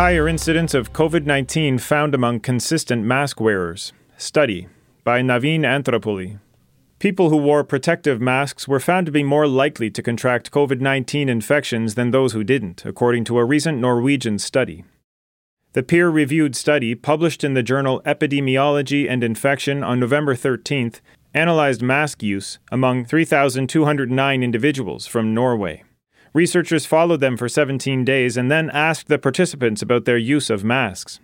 Higher incidence of COVID 19 found among consistent mask wearers. Study by Naveen Athrappully. People who wore protective masks were found to be more likely to contract COVID 19 infections than those who didn't, according to a recent Norwegian study. The peer reviewed study, published in the journal Epidemiology and Infection on November 13th, analyzed mask use among 3,209 individuals from Norway. Researchers followed them for 17 days and then asked the participants about their use of masks.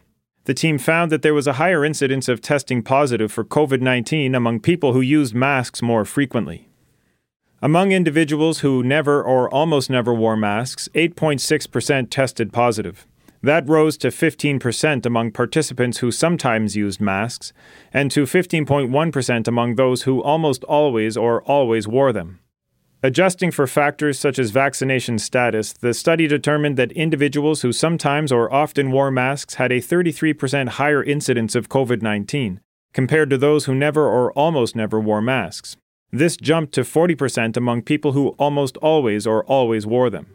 The team found that there was a higher incidence of testing positive for COVID 19 among people who used masks more frequently. Among individuals who never or almost never wore masks, 8.6% tested positive. That rose to 15% among participants who sometimes used masks, and to 15.1% among those who almost always or always wore them. Adjusting for factors such as vaccination status, the study determined that individuals who sometimes or often wore masks had a 33% higher incidence of COVID 19 compared to those who never or almost never wore masks. This jumped to 40% among people who almost always or always wore them.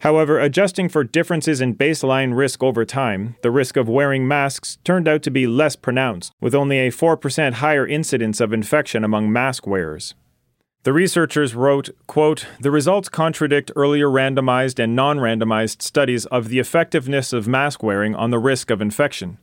However, adjusting for differences in baseline risk over time, the risk of wearing masks turned out to be less pronounced, with only a 4% higher incidence of infection among mask wearers. The researchers wrote, quote, The results contradict earlier randomized and non randomized studies of the effectiveness of mask wearing on the risk of infection.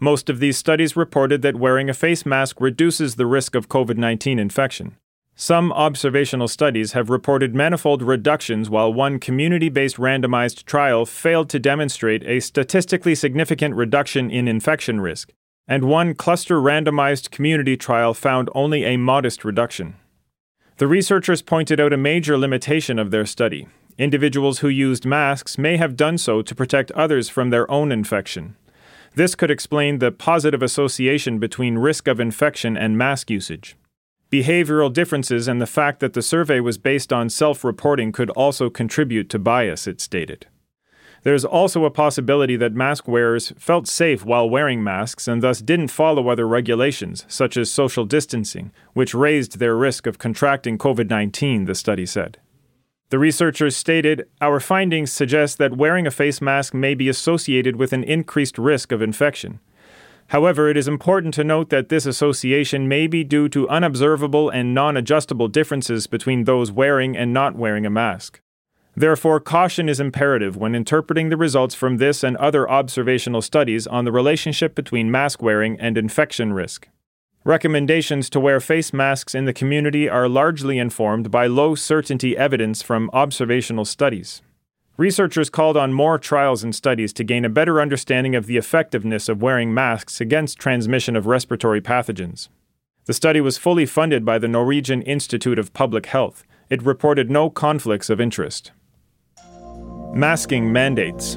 Most of these studies reported that wearing a face mask reduces the risk of COVID 19 infection. Some observational studies have reported manifold reductions, while one community based randomized trial failed to demonstrate a statistically significant reduction in infection risk, and one cluster randomized community trial found only a modest reduction. The researchers pointed out a major limitation of their study. Individuals who used masks may have done so to protect others from their own infection. This could explain the positive association between risk of infection and mask usage. Behavioral differences and the fact that the survey was based on self reporting could also contribute to bias, it stated. There's also a possibility that mask wearers felt safe while wearing masks and thus didn't follow other regulations, such as social distancing, which raised their risk of contracting COVID 19, the study said. The researchers stated Our findings suggest that wearing a face mask may be associated with an increased risk of infection. However, it is important to note that this association may be due to unobservable and non adjustable differences between those wearing and not wearing a mask. Therefore, caution is imperative when interpreting the results from this and other observational studies on the relationship between mask wearing and infection risk. Recommendations to wear face masks in the community are largely informed by low certainty evidence from observational studies. Researchers called on more trials and studies to gain a better understanding of the effectiveness of wearing masks against transmission of respiratory pathogens. The study was fully funded by the Norwegian Institute of Public Health. It reported no conflicts of interest. Masking mandates.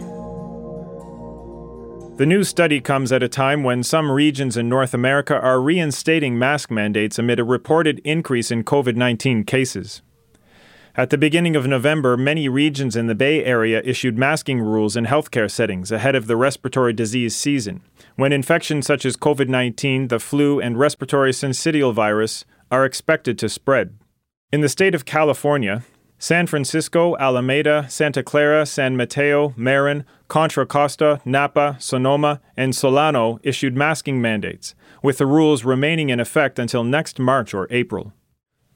The new study comes at a time when some regions in North America are reinstating mask mandates amid a reported increase in COVID 19 cases. At the beginning of November, many regions in the Bay Area issued masking rules in healthcare settings ahead of the respiratory disease season, when infections such as COVID 19, the flu, and respiratory syncytial virus are expected to spread. In the state of California, San Francisco, Alameda, Santa Clara, San Mateo, Marin, Contra Costa, Napa, Sonoma, and Solano issued masking mandates, with the rules remaining in effect until next March or April.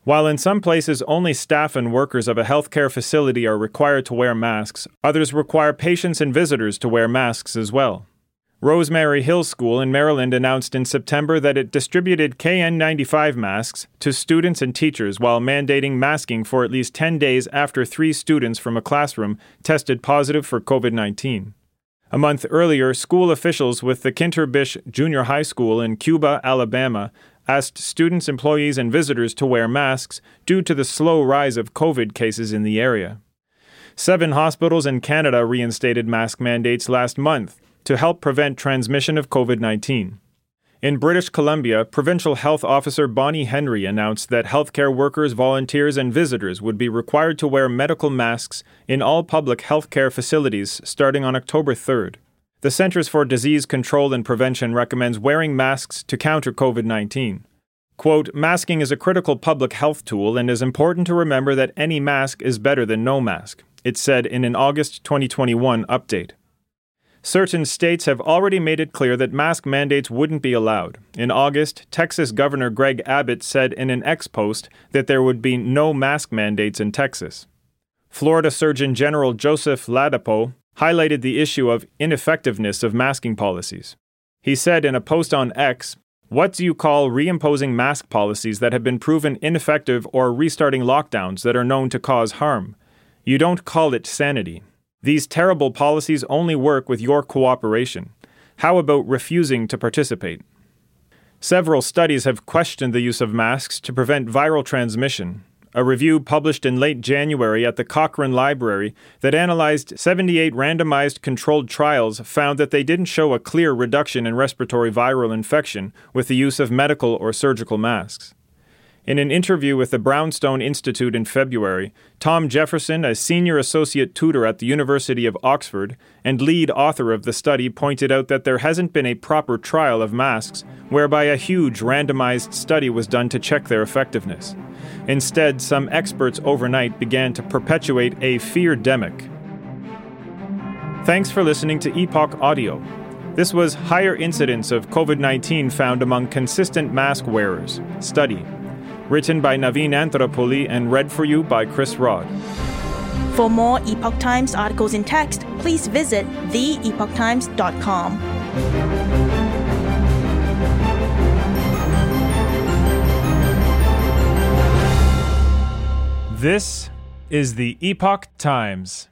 While in some places only staff and workers of a healthcare facility are required to wear masks, others require patients and visitors to wear masks as well. Rosemary Hill School in Maryland announced in September that it distributed KN95 masks to students and teachers while mandating masking for at least 10 days after three students from a classroom tested positive for COVID 19. A month earlier, school officials with the Kinterbish Junior High School in Cuba, Alabama, asked students, employees, and visitors to wear masks due to the slow rise of COVID cases in the area. Seven hospitals in Canada reinstated mask mandates last month to help prevent transmission of COVID 19. In British Columbia, Provincial Health Officer Bonnie Henry announced that healthcare workers, volunteers, and visitors would be required to wear medical masks in all public healthcare facilities starting on October 3rd. The Centers for Disease Control and Prevention recommends wearing masks to counter COVID 19. Quote, masking is a critical public health tool and is important to remember that any mask is better than no mask, it said in an August 2021 update. Certain states have already made it clear that mask mandates wouldn't be allowed. In August, Texas Governor Greg Abbott said in an X post that there would be no mask mandates in Texas. Florida Surgeon General Joseph Ladapo highlighted the issue of ineffectiveness of masking policies. He said in a post on X, What do you call reimposing mask policies that have been proven ineffective or restarting lockdowns that are known to cause harm? You don't call it sanity. These terrible policies only work with your cooperation. How about refusing to participate? Several studies have questioned the use of masks to prevent viral transmission. A review published in late January at the Cochrane Library that analyzed 78 randomized controlled trials found that they didn't show a clear reduction in respiratory viral infection with the use of medical or surgical masks. In an interview with the Brownstone Institute in February, Tom Jefferson, a senior associate tutor at the University of Oxford and lead author of the study, pointed out that there hasn't been a proper trial of masks whereby a huge randomized study was done to check their effectiveness. Instead, some experts overnight began to perpetuate a fear demic. Thanks for listening to Epoch Audio. This was Higher Incidence of COVID 19 Found Among Consistent Mask Wearers. Study written by Naveen Athrappully and read for you by Chris Rod. For more Epoch Times articles in text, please visit theepochtimes.com. This is the Epoch Times.